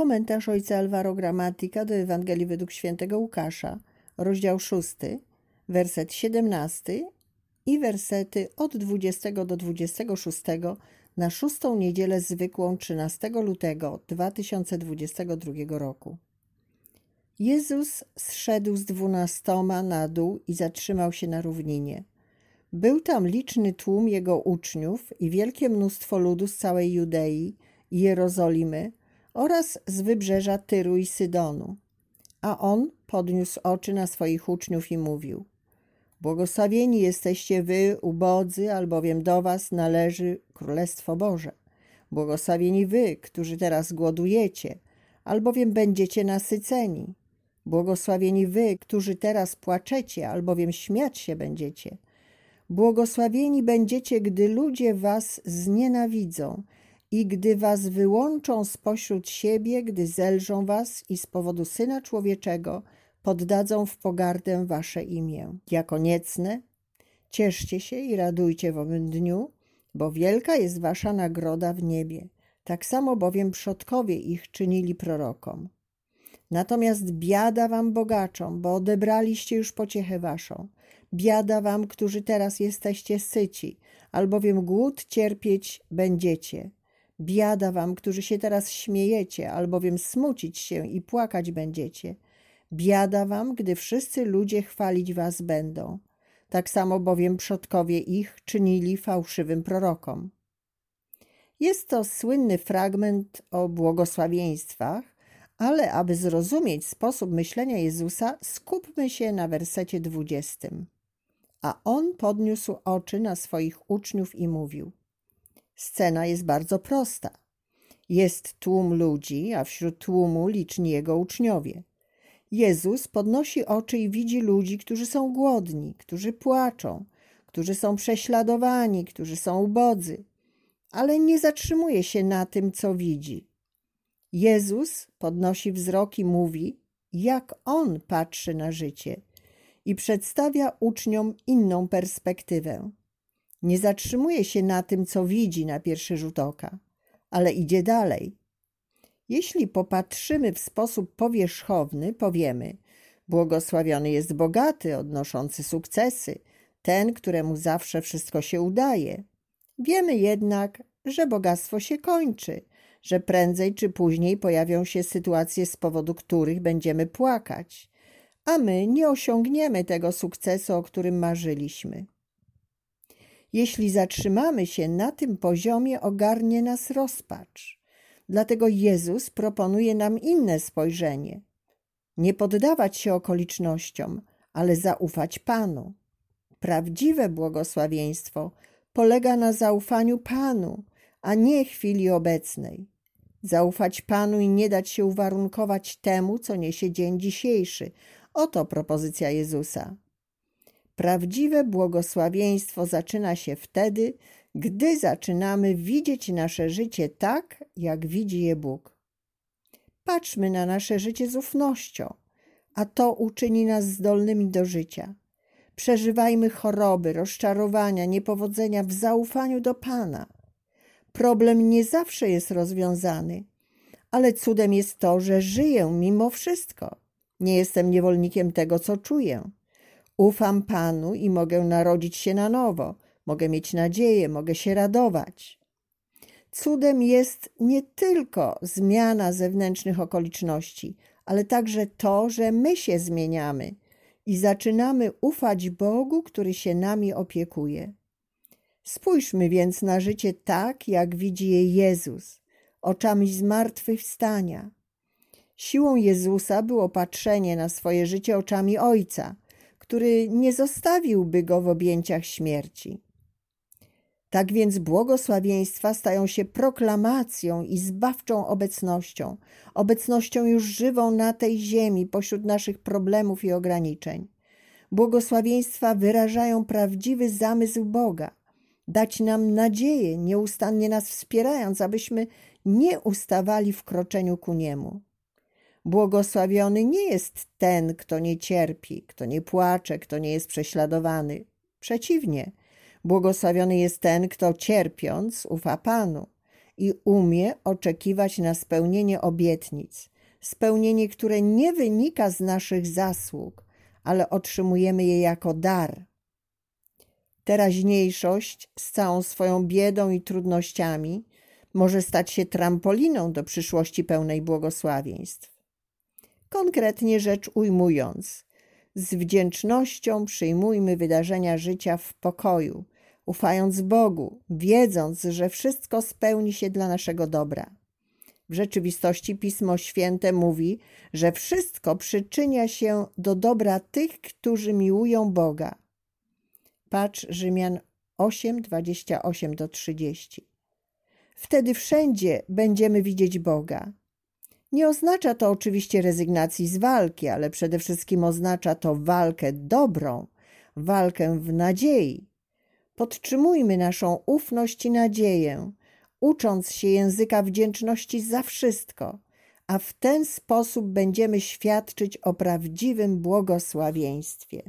Komentarz ojca Alvaro Gramatika do Ewangelii według świętego Łukasza, rozdział 6, werset 17 i wersety od 20 do 26 na szóstą niedzielę zwykłą 13 lutego 2022 roku. Jezus zszedł z dwunastoma na dół i zatrzymał się na równinie. Był tam liczny tłum jego uczniów i wielkie mnóstwo ludu z całej Judei i Jerozolimy oraz z wybrzeża Tyru i Sydonu. A on podniósł oczy na swoich uczniów i mówił: Błogosławieni jesteście wy, ubodzy, albowiem do was należy Królestwo Boże. Błogosławieni wy, którzy teraz głodujecie, albowiem będziecie nasyceni. Błogosławieni wy, którzy teraz płaczecie, albowiem śmiać się będziecie. Błogosławieni będziecie, gdy ludzie was znienawidzą i gdy was wyłączą spośród siebie, gdy zelżą was i z powodu Syna Człowieczego poddadzą w pogardę wasze imię. Jako niecne, cieszcie się i radujcie w owym dniu, bo wielka jest wasza nagroda w niebie. Tak samo bowiem przodkowie ich czynili prorokom. Natomiast biada wam bogaczom, bo odebraliście już pociechę waszą. Biada wam, którzy teraz jesteście syci, albowiem głód cierpieć będziecie. Biada wam, którzy się teraz śmiejecie, albowiem smucić się i płakać będziecie. Biada wam, gdy wszyscy ludzie chwalić was będą. Tak samo bowiem przodkowie ich czynili fałszywym prorokom. Jest to słynny fragment o błogosławieństwach, ale aby zrozumieć sposób myślenia Jezusa, skupmy się na wersecie dwudziestym. A on podniósł oczy na swoich uczniów i mówił: Scena jest bardzo prosta. Jest tłum ludzi, a wśród tłumu liczni jego uczniowie. Jezus podnosi oczy i widzi ludzi, którzy są głodni, którzy płaczą, którzy są prześladowani, którzy są ubodzy, ale nie zatrzymuje się na tym, co widzi. Jezus podnosi wzrok i mówi, jak on patrzy na życie i przedstawia uczniom inną perspektywę. Nie zatrzymuje się na tym, co widzi na pierwszy rzut oka, ale idzie dalej. Jeśli popatrzymy w sposób powierzchowny, powiemy: Błogosławiony jest bogaty, odnoszący sukcesy, ten, któremu zawsze wszystko się udaje. Wiemy jednak, że bogactwo się kończy, że prędzej czy później pojawią się sytuacje, z powodu których będziemy płakać, a my nie osiągniemy tego sukcesu, o którym marzyliśmy. Jeśli zatrzymamy się na tym poziomie, ogarnie nas rozpacz. Dlatego Jezus proponuje nam inne spojrzenie. Nie poddawać się okolicznościom, ale zaufać Panu. Prawdziwe błogosławieństwo polega na zaufaniu Panu, a nie chwili obecnej. Zaufać Panu i nie dać się uwarunkować temu, co niesie dzień dzisiejszy. Oto propozycja Jezusa. Prawdziwe błogosławieństwo zaczyna się wtedy, gdy zaczynamy widzieć nasze życie tak, jak widzi je Bóg. Patrzmy na nasze życie z ufnością, a to uczyni nas zdolnymi do życia. Przeżywajmy choroby, rozczarowania, niepowodzenia w zaufaniu do Pana. Problem nie zawsze jest rozwiązany, ale cudem jest to, że żyję mimo wszystko. Nie jestem niewolnikiem tego, co czuję. Ufam Panu i mogę narodzić się na nowo, mogę mieć nadzieję, mogę się radować. Cudem jest nie tylko zmiana zewnętrznych okoliczności, ale także to, że my się zmieniamy i zaczynamy ufać Bogu, który się nami opiekuje. Spójrzmy więc na życie tak, jak widzi je Jezus, oczami zmartwychwstania. Siłą Jezusa było patrzenie na swoje życie oczami Ojca, który nie zostawiłby go w objęciach śmierci. Tak więc błogosławieństwa stają się proklamacją i zbawczą obecnością, obecnością już żywą na tej ziemi pośród naszych problemów i ograniczeń. Błogosławieństwa wyrażają prawdziwy zamysł Boga, dać nam nadzieję, nieustannie nas wspierając, abyśmy nie ustawali w kroczeniu ku Niemu. Błogosławiony nie jest ten, kto nie cierpi, kto nie płacze, kto nie jest prześladowany. Przeciwnie, błogosławiony jest ten, kto cierpiąc ufa Panu i umie oczekiwać na spełnienie obietnic, spełnienie, które nie wynika z naszych zasług, ale otrzymujemy je jako dar. Teraźniejszość z całą swoją biedą i trudnościami może stać się trampoliną do przyszłości pełnej błogosławieństw. Konkretnie rzecz ujmując, z wdzięcznością przyjmujmy wydarzenia życia w pokoju, ufając Bogu, wiedząc, że wszystko spełni się dla naszego dobra. W rzeczywistości Pismo Święte mówi, że wszystko przyczynia się do dobra tych, którzy miłują Boga. Patrz Rzymian 8, 28 do 30. Wtedy wszędzie będziemy widzieć Boga. Nie oznacza to oczywiście rezygnacji z walki, ale przede wszystkim oznacza to walkę dobrą, walkę w nadziei. Podtrzymujmy naszą ufność i nadzieję, ucząc się języka wdzięczności za wszystko, a w ten sposób będziemy świadczyć o prawdziwym błogosławieństwie.